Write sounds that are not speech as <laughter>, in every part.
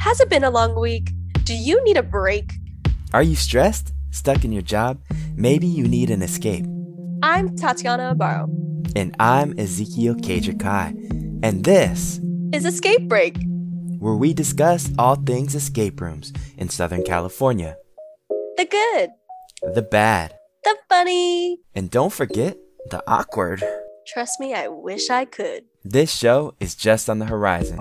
Has it been a long week? Do you need a break? Are you stressed? Stuck in your job? Maybe you need an escape. I'm Tatiana Abaro. And I'm Ezekiel Kajakai. And this is Escape Break, where we discuss all things escape rooms in Southern California. The good, the bad, the funny, and don't forget the awkward. Trust me, I wish I could. This show is just on the horizon.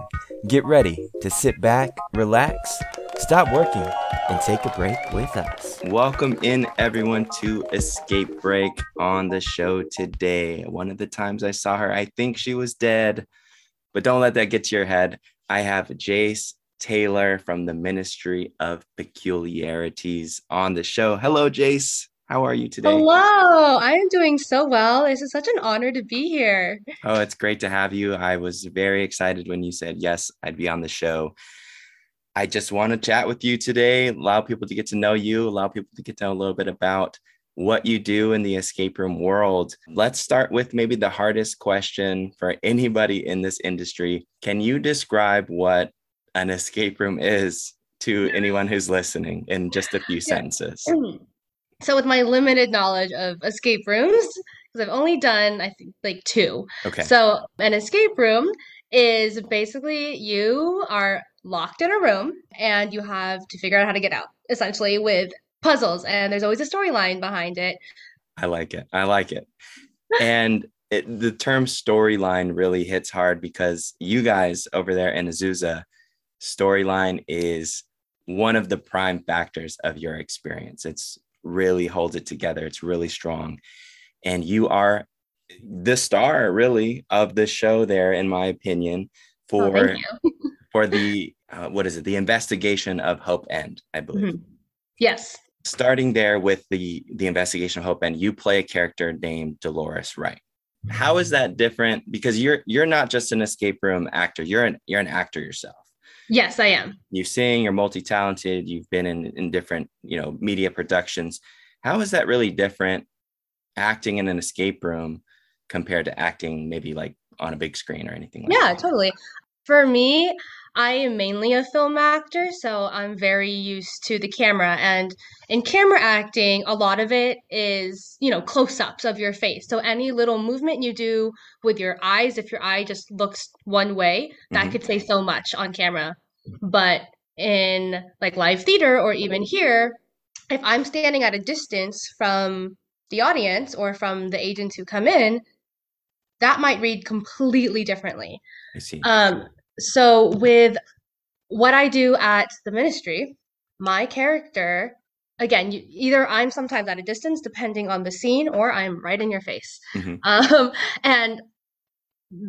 Get ready to sit back, relax, stop working, and take a break with us. Welcome in, everyone, to Escape Break on the show today. One of the times I saw her, I think she was dead, but don't let that get to your head. I have Jace Taylor from the Ministry of Peculiarities on the show. Hello, Jace. How are you today? Hello, I am doing so well. This is such an honor to be here. Oh, it's great to have you. I was very excited when you said yes, I'd be on the show. I just want to chat with you today, allow people to get to know you, allow people to get to know a little bit about what you do in the escape room world. Let's start with maybe the hardest question for anybody in this industry. Can you describe what an escape room is to <laughs> anyone who's listening in just a few sentences? <clears throat> So, with my limited knowledge of escape rooms, because I've only done, I think, like two. Okay. So, an escape room is basically you are locked in a room and you have to figure out how to get out, essentially, with puzzles. And there's always a storyline behind it. I like it. I like it. and it, the term storyline really hits hard because you guys over there in Azusa, storyline is one of the prime factors of your experience. It's really holds it together. It's really strong. And you are the star really of the show there, in my opinion, oh, for oh, <laughs> for the uh, what is it? The investigation of Hope End, I believe. Mm-hmm. Yes. Starting there with the the investigation of Hope End, you play a character named Dolores Wright. How is that different? Because you're you're not just an escape room actor. You're an you're an actor yourself. Yes, I am. You sing, you're multi-talented, you've been in, in different, you know, media productions. How is that really different acting in an escape room compared to acting maybe like on a big screen or anything like yeah, that? Yeah, totally. For me, I am mainly a film actor, so I'm very used to the camera. And in camera acting, a lot of it is, you know, close ups of your face. So any little movement you do with your eyes, if your eye just looks one way, that mm-hmm. could say so much on camera. But in like live theater or even here, if I'm standing at a distance from the audience or from the agents who come in, that might read completely differently. I see. Um, so with what I do at the ministry, my character again you, either i'm sometimes at a distance depending on the scene or i'm right in your face. Mm-hmm. <laughs> um, and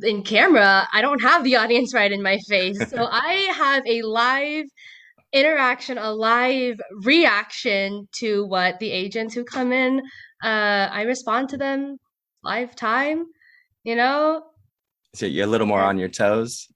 in camera i don't have the audience right in my face. So <laughs> i have a live interaction a live reaction to what the agents who come in uh, i respond to them live time you know? So you're a little more on your toes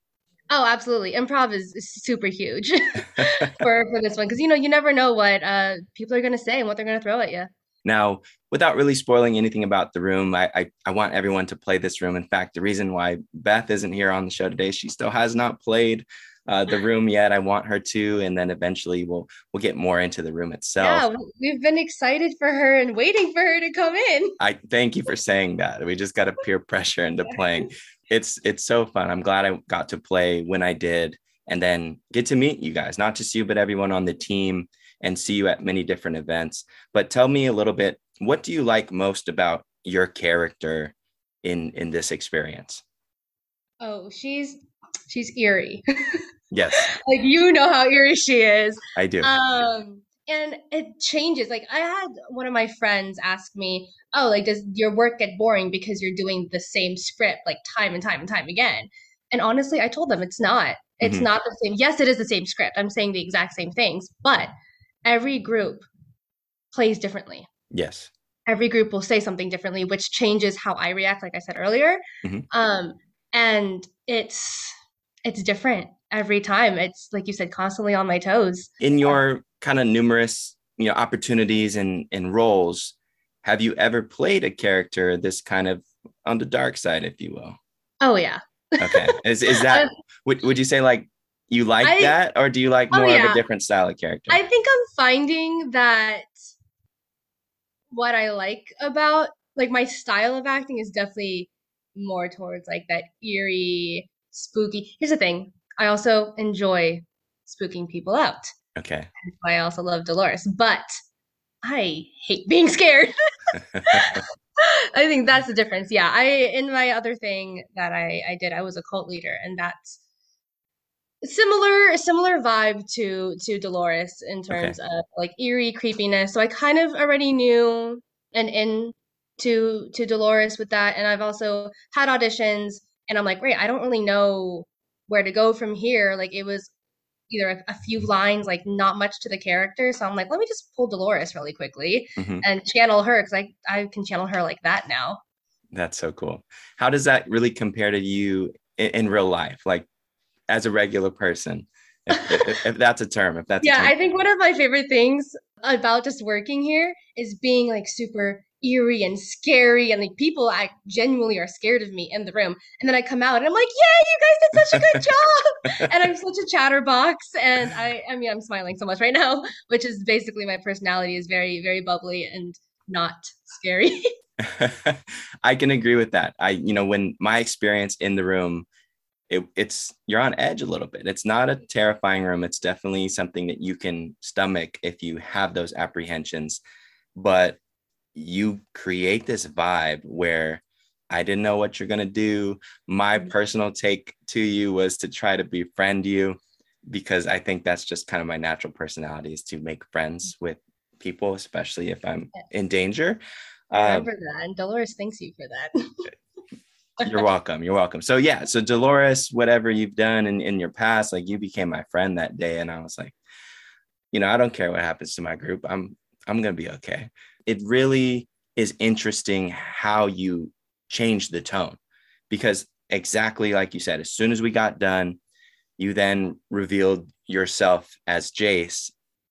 Oh, absolutely. Improv is, is super huge <laughs> <laughs> for for this one because you know you never know what uh, people are going to say and what they're going to throw at you. Now, without really spoiling anything about the room, I, I, I want everyone to play this room. In fact, the reason why Beth isn't here on the show today, she still has not played uh, the <laughs> room yet. I want her to, and then eventually we'll we'll get more into the room itself. Yeah, we've been excited for her and waiting for her to come in. I thank you for saying that. We just got to peer pressure into playing it's it's so fun. I'm glad I got to play when I did and then get to meet you guys, not just you, but everyone on the team and see you at many different events. But tell me a little bit, what do you like most about your character in in this experience? Oh, she's she's eerie. <laughs> yes. like you know how eerie she is. I do. Um and it changes like i had one of my friends ask me oh like does your work get boring because you're doing the same script like time and time and time again? And honestly i told them it's not. It's mm-hmm. not the same yes it is the same script i'm saying the exact same things but every group plays differently. Yes. Every group will say something differently which changes how i react like i said earlier mm-hmm. um and it's it's different every time. It's like you said constantly on my toes. In your kind of numerous you know opportunities and and roles have you ever played a character this kind of on the dark side if you will oh yeah okay is, is that <laughs> would, would you say like you like I- that, or do you like Oh, more of a different style of character? I think I'm finding that what I like about like my style of acting is definitely more towards like that eerie, spooky. Here's the thing. I also enjoy spooking people out. Okay. That's why I also love Dolores, but I hate being scared. <laughs> I think <laughs> that's the difference. Yeah, I in my other thing that I I did, I was a cult leader, and that's similar similar vibe to to Dolores in terms of like eerie creepiness. So I kind of already knew and in to to Dolores with that, and I've also had auditions, and I'm like, great, I don't really know where to go from here. Like it was either a, a few lines, like not much to the character. So I'm like, let me just pull Dolores really quickly Mhm. and channel her because I I can channel her like that now. That's so cool. How does that really compare to you in, in real life, like as a regular person? If, if, if that's a term, if that's a yeah. I think one of my favorite things about just working here is being like super eerie and scary and like people I genuinely are scared of me in the room. And then I come out and I'm like, yay, you guys did such a good <laughs> job. and I'm such a chatterbox. And I I mean I'm smiling so much right now, which is basically my personality is very, very bubbly and not scary. <laughs> I can agree with that. I, you know, when my experience in the room, it, it's you're on edge a little bit. It's not a terrifying room. It's definitely something that you can stomach if you have those apprehensions. But you create this vibe where I didn't know what you're gonna do. My Mhm. personal take to you was to try to befriend you because I think that's just kind of my natural personality is to make friends with people, especially if I'm in danger. Uh, remember that. And Dolores thanks you for that. <laughs> you're welcome. You're welcome. So yeah, so Dolores, whatever you've done in, in your past, like you became my friend that day. And I was like, you know, I don't care what happens to my group. I'm I'm gonna be okay. It really is interesting how you changed the tone because exactly like you said, as soon as we got done, you then revealed yourself as Jace.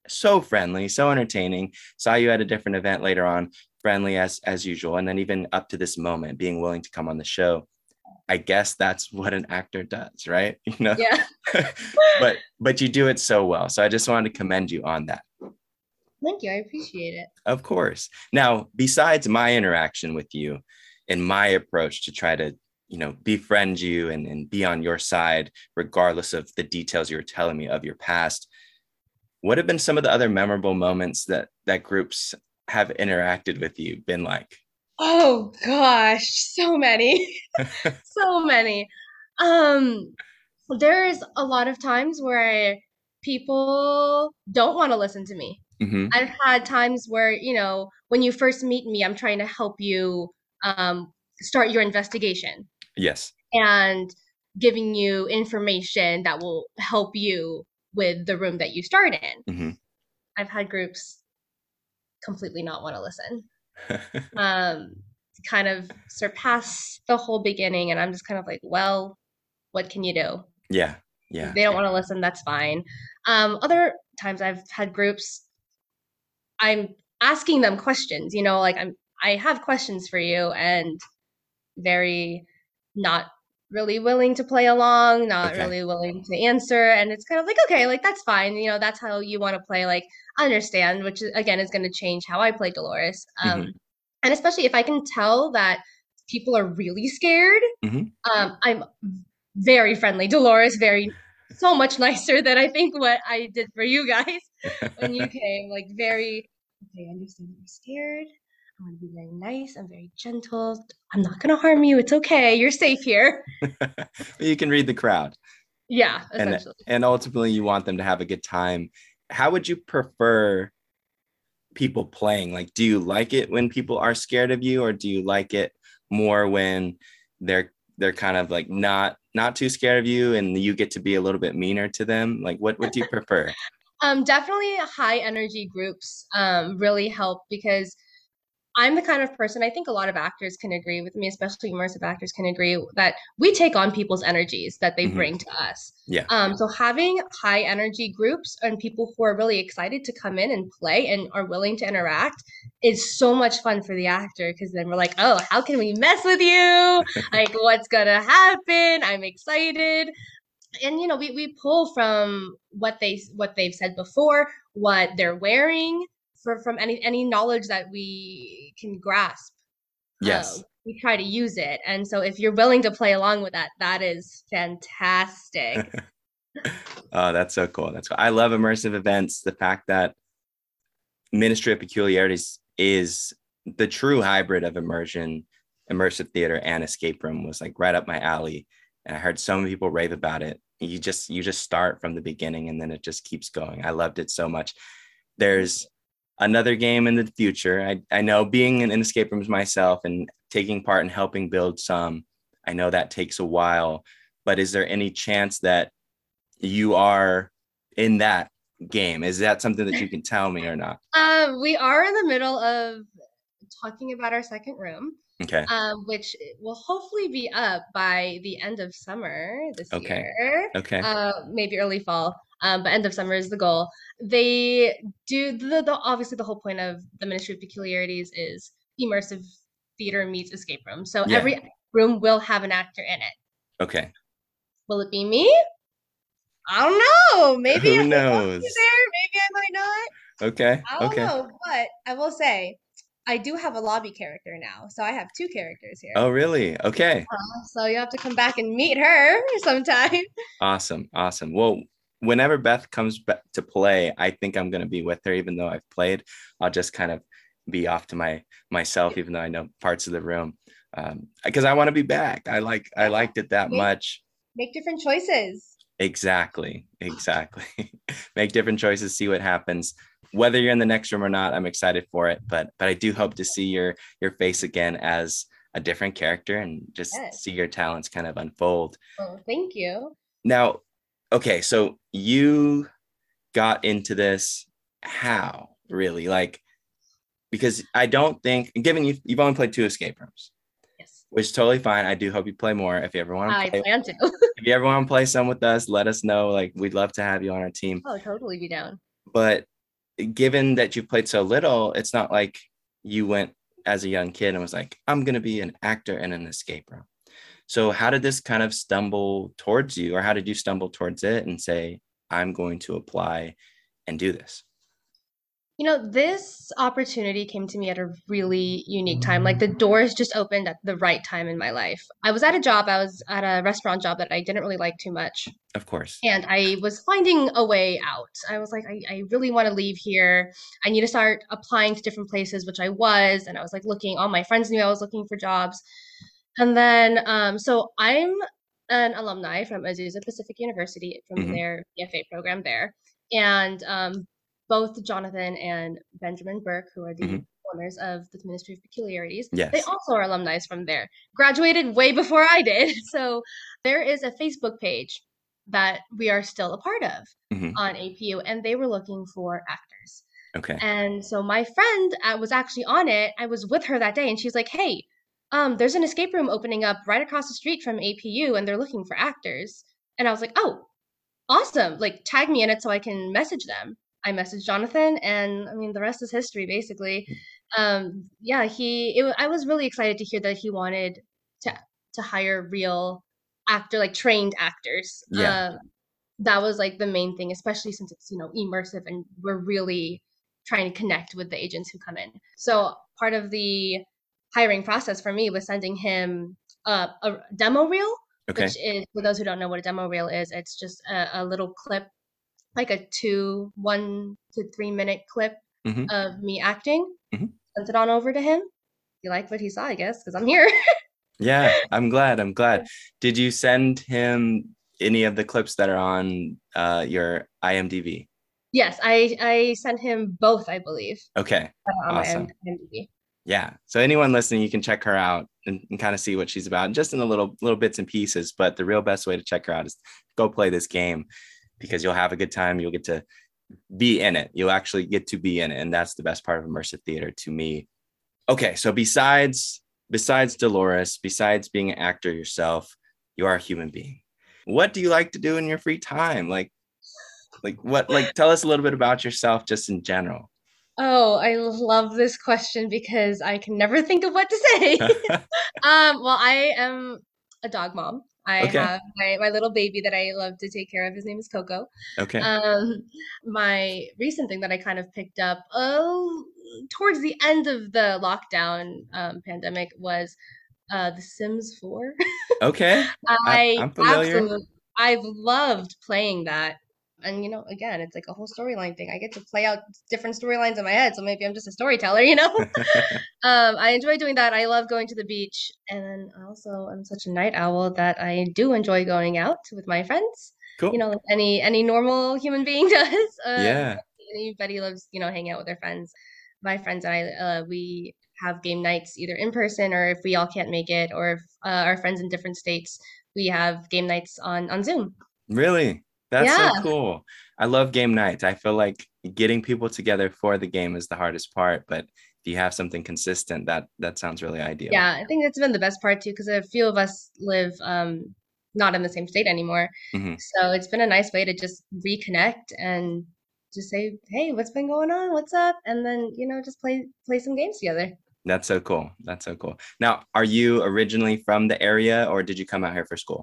So friendly, so entertaining. Saw you at a different event later on, friendly as as usual and then even up to this moment being willing to come on the show i guess that's what an actor does right <laughs> you know yeah. <laughs> but but you do it so well so i just wanted to commend you on that Thank you. I appreciate it. of course now besides my interaction with you and my approach to try to you know befriend you and, and be on your side regardless of the details you were telling me of your past what have been some of the other memorable moments that that groups have interacted with you been like Oh gosh, so many. <laughs> <laughs> so many. Um there's a lot of times where people don't want to listen to me. Mhm. I've had times where, you know, when you first meet me, I'm trying to help you um start your investigation yes and giving you information that will help you with the room that you start in. Mhm. I've had groups completely not want to listen. <laughs> um, kind of surpass the whole beginning. And I'm just kind of like, well, what can you do? yeah yeah If they don't want to listen, that's fine. Um, other times I've had groups, I'm asking them questions, you know, like I'm, I have questions for you and very not really willing to play along, not Okay. really willing to answer. And it's kind of like, okay, like that's fine. You know, that's how you want to play. Like, I understand, which again is going to change how I play Dolores. Um, And especially if I can tell that people are really scared, Mhm. um, I'm very friendly. Dolores, very so much nicer than I think what I did for you guys <laughs> when you came. Like very, okay, I understand that you're scared. I'm gonna be very nice. I'm very gentle. I'm not gonna harm you. It's okay. You're safe here. <laughs> you can read the crowd Yeah, and and ultimately you want them to have a good time how would you prefer people playing like do you like it when people are scared of you or do you like it more when they're they're kind of like not not too scared of you and you get to be a little bit meaner to them like what what do you <laughs> prefer Um, definitely high energy groups um, really help because I'm the kind of person I think a lot of actors can agree with me, especially immersive actors can agree that we take on people's energies that they Mhm. bring to us. Yeah. Um, so having high energy groups and people who are really excited to come in and play and are willing to interact is so much fun for the actor because then we're like, oh, how can we mess with you? <laughs> like, what's gonna happen? I'm excited. And you know we, we pull from what they what they've said before what they're wearing for from any any knowledge that we can grasp Yes. we try to use it and so if you're willing to play along with that that is fantastic <laughs> oh, that's so cool. That's cool. I love immersive events. The fact that Ministry of Peculiarities is the true hybrid of immersion, immersive theater, and escape room was like right up my alley. And I heard so many people rave about it. You just you just start from the beginning and then it just keeps going. I loved it so much. There's another game in the future. I, I know being in escape rooms myself and taking part in helping build some, I know that takes a while. But is there any chance that you are in that game? Is that something that you can tell me or not? um we are in the middle of talking about our second room Okay. um which will hopefully be up by the end of summer this Okay. year Okay. uh, maybe early fall, um, but end of summer is the goal. They do the, the obviously the whole point of the Ministry of Peculiarities is immersive theater meets escape room. So Yeah. every room will have an actor in it. Okay. Will it be me? I don't know. <laughs> Maybe Who knows? there. Maybe I might not. Okay. I don't Okay. know. But I will say, I do have a lobby character now, so I have two characters here. Oh, really? Okay. Uh, so you have to come back and meet her <laughs> sometime. Awesome. Awesome. Well, whenever Beth comes back to play, I think I'm going to be with her, even though I've played. I'll just kind of be off to my myself, even though I know parts of the room, because I want to be back. I like I liked it that Yeah. much. Make different choices. Exactly. Exactly. <laughs> Make different choices, see what happens. Whether you're in the next room or not, I'm excited for it. But but I do hope to see your your face again as a different character and just Yes. see your talents kind of unfold. Oh, thank you. Now, okay, so you got into this how really? Like because I don't think given you you've only played two escape rooms. Which is totally fine. I do hope you play more. If you ever want I to play, plan to. <laughs> if you ever want to play some with us, let us know. Like we'd love to have you on our team. oh, totally be down. but given that you've played so little, it's not like you went as a young kid and was like, I'm going to be an actor and an escape room. So, how did this kind of stumble towards you, or how did you stumble towards it and say, I'm going to apply and do this? You know, this opportunity came to me at a really unique time. Like the doors just opened at the right time in my life. I was at a job, I was at a restaurant job that I didn't really like too much. Of course. And I was finding a way out. I was like, I, I really want to leave here. I need to start applying to different places, which I was. And I was like looking, all my friends knew I was looking for jobs. And then, um, so I'm an alumni from Azusa Pacific University from Mhm. their BFA program there. And um, both Jonathan and Benjamin Burke, who are the Mhm. owners of the Ministry of Peculiarities, they also are alumni from there. Graduated way before I did. <laughs> So there is a Facebook page that we are still a part of Mhm. on APU, and they were looking for actors. Okay. And so my friend uh, was actually on it. I was with her that day, and she's like, "Hey, um, there's an escape room opening up right across the street from APU, and they're looking for actors." And I was like, "Oh, awesome! Like, tag me in it so I can message them." I messaged Jonathan, and I mean, the rest is history, basically. Um, yeah, he. It, I was really excited to hear that he wanted to to hire real actor, like trained actors. Yeah. Um, that was like the main thing, especially since it's you know immersive and we're really trying to connect with the agents who come in. So part of the hiring process for me was sending him uh, a demo reel, Okay. which is for those who don't know what a demo reel is, it's just a, a little clip, like a two, one to three minute clip Mhm. of me acting. Mhm. Sent it on over to him. He liked what he saw, I guess, because I'm here. <laughs> Yeah. I'm glad. I'm glad. Did you send him any of the clips that are on uh, your IMDb? yes, I I sent him both, I believe, Okay. on Awesome. IMDb. yeah so anyone listening you can check her out and, and kind of see what she's about just in the little little bits and pieces but the real best way to check her out is go play this game because you'll have a good time. You'll get to be in it. You'll actually get to be in it. And that's the best part of immersive theater to me. Okay so besides besides dolores besides being an actor yourself you are a human being. What do you like to do in your free time? Like like what like tell us a little bit about yourself just in general. Oh, I love this question because I can never think of what to say. <laughs> <laughs> um, well, I am a dog mom. I Okay. have my, my little baby that I love to take care of. His name is Coco. Okay. Um, my recent thing that I kind of picked up oh towards the end of the lockdown um, pandemic was uh, The Sims 4. <laughs> okay. I I'm familiar. absolutely I've loved playing that. And you know, again, it's like a whole storyline thing. I get to play out different storylines in my head, so maybe I'm just a storyteller, <laughs> you know? <laughs> um, I enjoy doing that. I love going to the beach, and I also I'm such a night owl that I do enjoy going out with my friends. cool. You know, like any any normal human being <laughs> does. Uh, yeah. anybody loves you know hanging out with their friends my friends and i uh, we have game nights either in person or if we all can't make it or if uh, our friends in different states we have game nights on on zoom Really? That's Yeah. so cool. I love game nights. I feel like getting people together for the game is the hardest part, but if you have something consistent, that that sounds really ideal. yeah i think that's been the best part too because a few of us live um not in the same state anymore Mhm. so it's been a nice way to just reconnect and just say hey what's been going on what's up and then you know just play play some games together That's so cool. That's so cool. Now, are you originally from the area or did you come out here for school?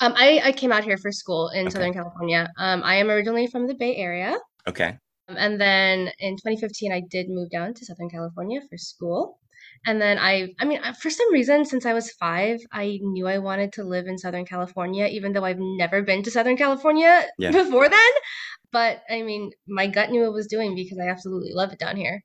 Um i i came out here for school in Okay. southern california um i am originally from the bay area Okay. Um, And then in 2015, I did move down to Southern California for school. And then I, I mean, for some reason, since I was five, I knew I wanted to live in Southern California, even though I've never been to Southern California Yeah. <laughs> before then. But I mean, my gut knew it was doing because I absolutely love it down here.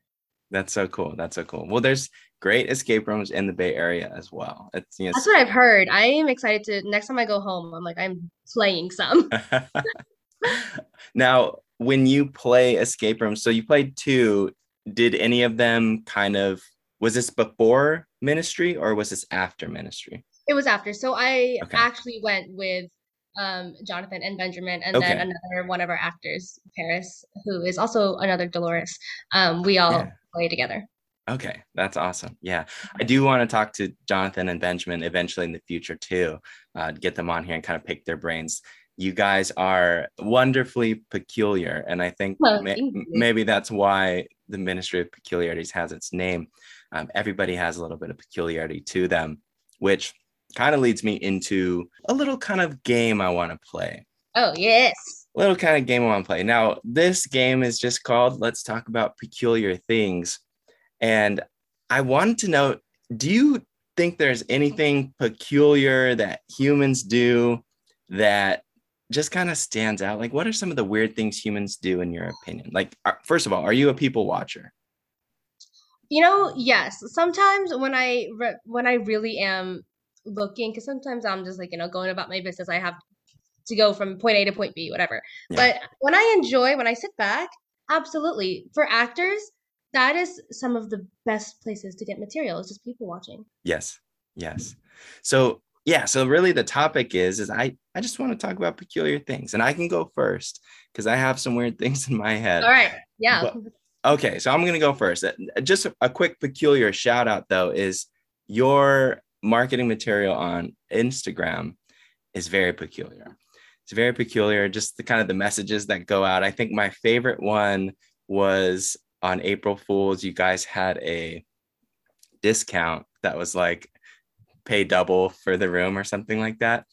That's so cool. That's so cool. Well, there's great escape rooms in the Bay Area as well. It's you know, That's what I've heard. I am excited to, next time I go home, I'm like, I'm playing some. <laughs> <laughs> now, when you play escape rooms, so you played two, did any of them kind of was this before ministry or was this after ministry? It was after. So I Okay. actually went with um, Jonathan and Benjamin, and Okay. then another one of our actors, Paris, who is also another Dolores. Um, we all Yeah. Play together. Okay, that's awesome. Yeah, I do want to talk to Jonathan and Benjamin eventually in the future too. Uh, get them on here and kind of pick their brains. You guys are wonderfully peculiar, and I think Well, ma- maybe that's why the Ministry of Peculiarities has its name. Um, everybody has a little bit of peculiarity to them, which kind of leads me into a little kind of game I want to play Oh yes. Little kind of game I want to play. Now, this game is just called Let's Talk About Peculiar Things. And I wanted to know do you think there's anything peculiar that humans do that just kind of stands out? Like, what are some of the weird things humans do, in your opinion? Like, first of all, are you a people watcher? You know, yes. Sometimes when I re- when I really am looking, because sometimes I'm just like you know going about my business. I have to go from point A to point B, whatever. Yeah. But when I enjoy, when I sit back, absolutely. For actors, that is some of the best places to get material. It's just people watching. Yes. Yes. So, yeah, so really the topic is is I I just want to talk about peculiar things and I can go first because I have some weird <laughs> things in my head. All right. Yeah. But- Okay, so I'm going to go first. Uh, Just a, a quick peculiar shout out though is your marketing material on Instagram is very peculiar. It's very peculiar, just the kind of the messages that go out. I think my favorite one was on April Fools. You guys had a discount that was like pay double for the room or something like that.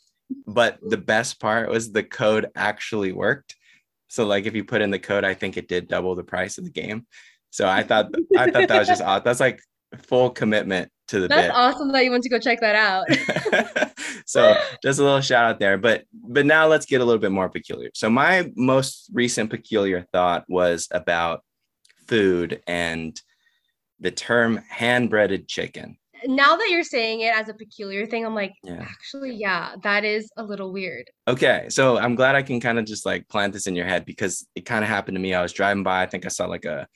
But the best part was the code actually worked. So like if you put in the code, I think it did double the price of the game. So I thought I thought that was just <laughs> odd. That's like full commitment to the That's bit. awesome that you want to go check that out. <laughs> so just a little shout out there. But but now let's get a little bit more peculiar. So my most recent peculiar thought was about food and the term hand breaded chicken. now that you're saying it as a peculiar thing, I'm like, Yeah. actually, yeah, that is a little weird. Okay, so I'm glad I can kind of just like plant this in your head because it kind of happened to me. I was driving by, I think I saw like a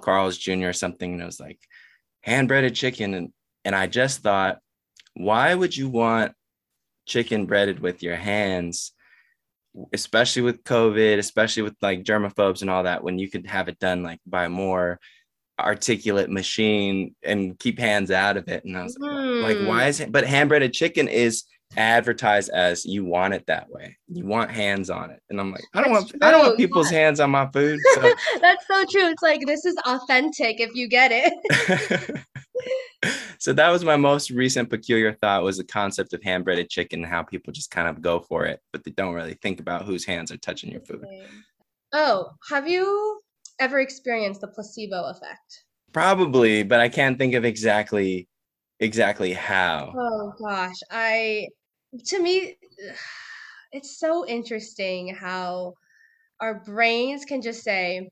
Carl's Jr. or something, and it was like hand breaded chicken, and and I just thought, why would you want chicken breaded with your hands, especially with COVID, especially with like germaphobes and all that, when you could have it done like by a more articulate machine and keep hands out of it? And I was like, like why mm. is it? But hand breaded chicken is advertised as you want it that way. You want hands on it. And I'm like, I don't That's want I don't want people's yeah. hands on my food. <laughs> So That's so true. It's like this is authentic if you get it. <laughs> so that was my most recent peculiar thought was the concept of hand breaded chicken and how people just kind of go for it, but they don't really think about whose hands are touching your food. Oh, have you ever experienced the placebo effect? Probably, but I can't think of exactly exactly how. Oh gosh, I to me it's so interesting how our brains can just say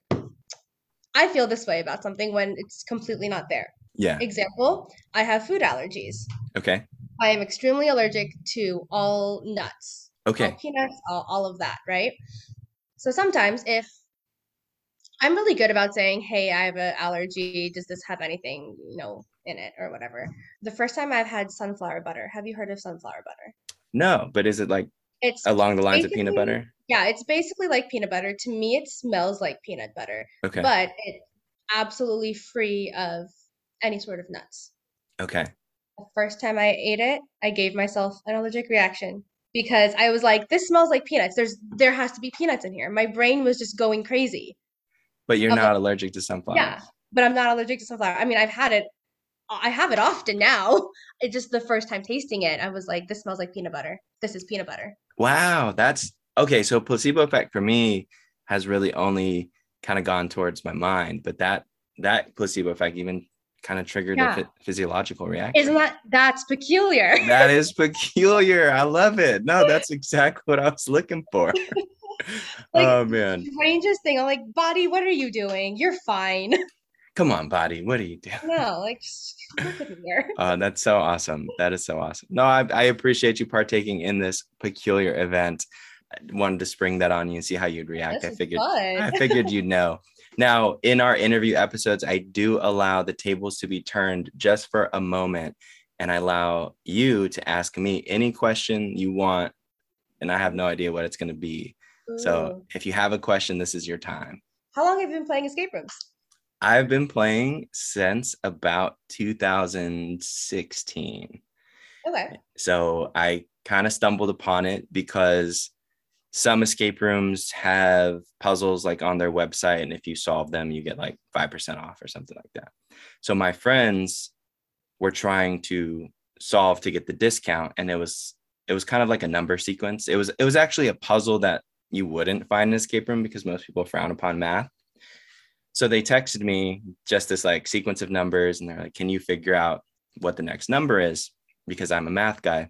I feel this way about something when it's completely not there. Yeah. Example, I have food allergies. Okay. I am extremely allergic to all nuts, Okay. all peanuts, all, all of that, right? So sometimes if I'm really good about saying, "Hey, I have an allergy. Does this have anything, you know, in it or whatever?" The first time I've had sunflower butter. Have you heard of sunflower butter? No, but is it like It's along the lines of peanut butter? yeah, it's basically like peanut butter. To me, it smells like peanut butter, Okay. but it's absolutely free of any sort of nuts. Okay. The first time I ate it, I gave myself an allergic reaction because I was like, this smells like peanuts. There's there has to be peanuts in here. My brain was just going crazy. But you're not allergic to sunflower. Yeah, but I'm not allergic to sunflower. I mean, I've had it I have it often now. <laughs> It's just the first time tasting it, I was like, this smells like peanut butter. This is peanut butter. Wow, that's okay. So placebo effect for me has really only kind of gone towards my mind, but that that placebo effect even kind of triggered Yeah. a phy- physiological reaction. Isn't that that's peculiar? that is <laughs> peculiar. I love it. No, that's exactly what I was looking for. <laughs> <laughs> Like, oh man. Strangest thing. I'm like, body, what are you doing? You're fine. <laughs> Come on, body. What are you doing? No, like look at here. Uh, that's so awesome. That is so awesome. No, I, I appreciate you partaking in this peculiar event. I wanted to spring that on you and see how you'd react. This I figured. I <laughs> figured you'd know. Now, in our interview episodes, I do allow the tables to be turned just for a moment, and I allow you to ask me any question you want, and I have no idea what it's going to be. So, if you have a question, this is your time. how long have you been playing escape rooms? I've been playing since about 2016. Okay. So I kind of stumbled upon it because some escape rooms have puzzles like on their website. And if you solve them, you get like 5% off or something like that. So my friends were trying to solve to get the discount. And it was, it was kind of like a number sequence. It was, it was actually a puzzle that you wouldn't find an escape room because most people frown upon math. So they texted me just this like sequence of numbers and they're like, can you figure out what the next number is? Because I'm a math guy.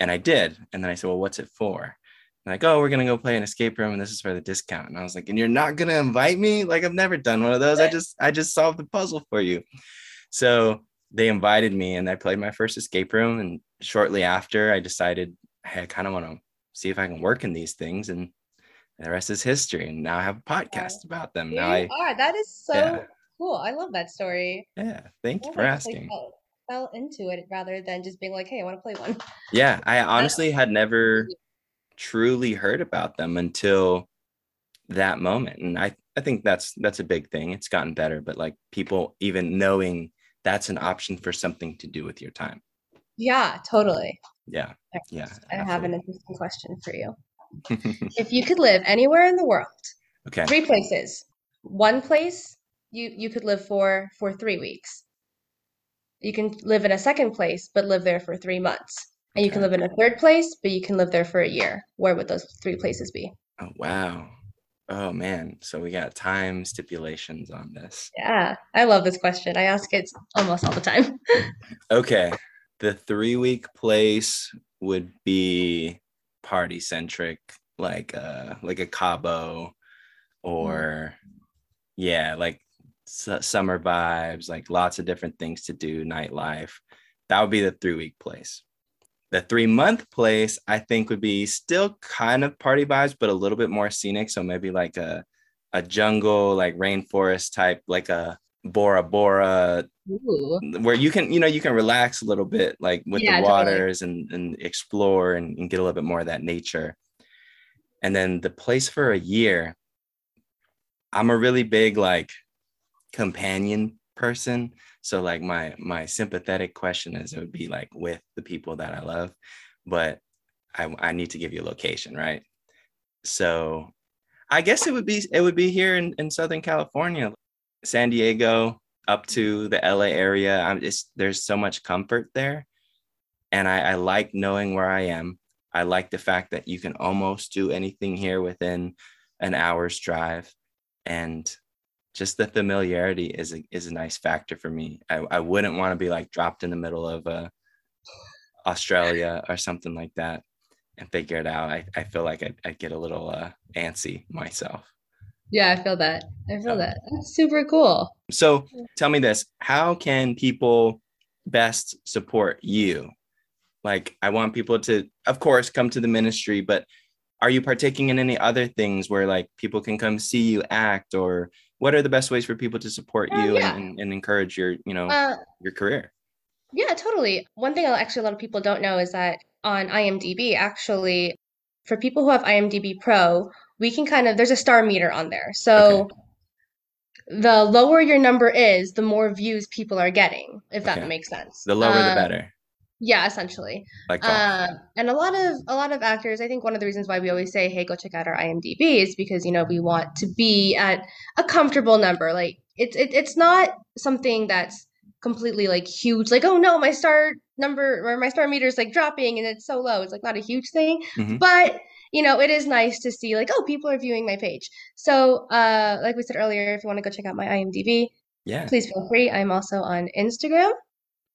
And I did. And then I said, well, what's it for? And like, oh, we're gonna go play an escape room and this is for the discount. And I was like, and you're not gonna invite me? Like I've never done one of those. I just I just solved the puzzle for you. So they invited me and I played my first escape room. And shortly after, I decided, hey, I kind of want to see if I can work in these things. And the rest is history. And now I have a podcast about them. Here Now I are. That is so yeah. cool. I love that story. yeah, thank you for asking. fell, fell into it rather than just being like, hey, I want to play one. Yeah, <laughs> I honestly had never truly heard about them until that moment. And I, I think that's that's a big thing. It's gotten better, but like people even knowing that's an option for something to do with your time. Yeah, totally. Yeah. Yeah. I have an interesting question for you. <laughs> If you could live anywhere in the world, okay. three places, one place you you could live for for three weeks. You can live in a second place, but live there for three months. And you can live in a third place, but you can live there for a year. Where would those three places be? Oh wow. Oh man. So we got time stipulations on this. Yeah, I love this question. I ask it almost all the time. <laughs> Okay. The three week place would be party centric, like uh like a Cabo or yeah, like su- summer vibes, like lots of different things to do, nightlife. That would be the three week place. The three month place, I think, would be still kind of party vibes, but a little bit more scenic. So maybe like a a jungle, like rainforest type, like a Bora Bora Ooh. where you can you know you can relax a little bit like with Yeah, the totally. waters and and explore and, and get a little bit more of that nature and then the place for a year i'm a really big like companion person so like my my sympathetic question is it would be like with the people that i love but I, I need to give you a location, right? So I guess it would be it would be here in, in Southern California, San Diego up to the LA area. I'm just there's so much comfort there. And I, I like knowing where I am. I like the fact that you can almost do anything here within an hour's drive. And just the familiarity is a, is a nice factor for me. I, I wouldn't want to be like dropped in the middle of uh, Australia or something like that and figure it out. I, I feel like I'd, get a little uh, antsy myself. Yeah, I feel that. I feel that. That's super cool. So tell me this how can people best support you? Like, I want people to, of course, come to the ministry, but are you partaking in any other things where like people can come see you act or what are the best ways for people to support Uh, you yeah. and, and, encourage your, you know, Uh, your career? yeah, totally. One thing actually a lot of people don't know is that on IMDb, actually, for people who have IMDb Pro, we can kind of, there's a star meter on there. So the lower your number is, the more views people are getting, if that makes sense. The lower the Uh, better. Yeah, essentially. Like. Uh, and a lot of a lot of actors, I think one of the reasons why we always say, "Hey, go check out our IMDb," is because you know we want to be at a comfortable number. Like it's it, it's not something that's completely like huge. Like oh no, my star number or my star meter is like dropping and it's so low. It's like not a huge thing, Mhm. but you know it is nice to see like oh people are viewing my page. So uh, like we said earlier, if you want to go check out my IMDb, yeah. please feel free. I'm also on Instagram.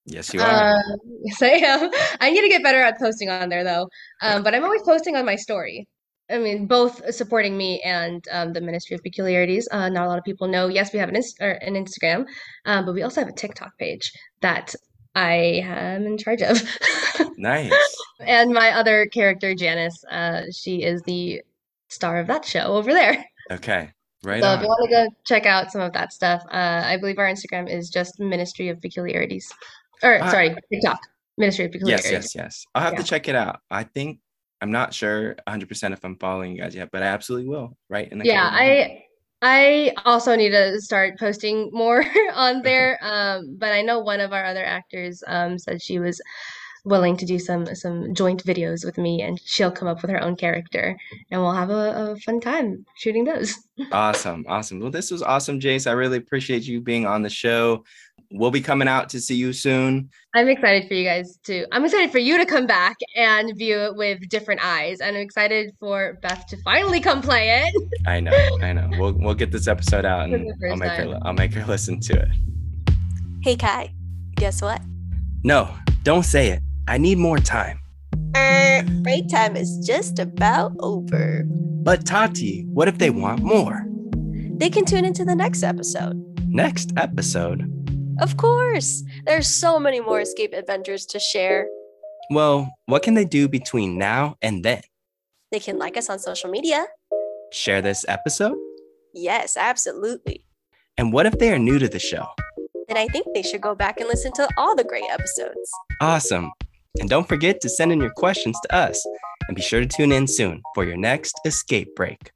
Yes, you are. Um, yes, I am. I need to get better at posting on there though. Um, but I'm always posting on my story. I mean, both supporting me and um, the Ministry of Peculiarities. Uh, not a lot of people know. Yes, we have an, Inst- or an Instagram, um, but we also have a TikTok page that I am in charge of. <laughs> nice. and my other character, Janice, uh, she is the star of that show over there. Okay. Right so if you want to go check out some of that stuff, uh, I believe our Instagram is just Ministry of Peculiarities. Or Ah. sorry, TikTok. Ministry of Yes, Peculiarities. yes, yes. I'll have Yeah. to check it out. I think I'm not sure 100% if I'm following you guys yet, but I absolutely will. Right in the Yeah. I I also need to start posting more <laughs> on <laughs> there. Um, but I know one of our other actors um said she was willing to do some some joint videos with me and she'll come up with her own character and we'll have a, a fun time shooting those. <laughs> Awesome, awesome. Well, this was awesome, Jace. I really appreciate you being on the show. We'll be coming out to see you soon. I'm excited for you guys to I'm excited for you to come back and view it with different eyes. And I'm excited for Beth to finally come play it. <laughs> I know, I know. We'll we'll get this episode out and I'll first make her. I'll make her listen to it. Hey, Kai. Guess what? No, don't say it. I need more time. Er, break time is just about over. But Tati, what if they want more? They can tune into the next episode. Next episode. Of course. There's so many more escape adventures to share. Well, what can they do between now and then? They can like us on social media. Share this episode? Yes, absolutely. And what if they are new to the show? Then I think they should go back and listen to all the great episodes. Awesome. And don't forget to send in your questions to us. And be sure to tune in soon for your next escape break.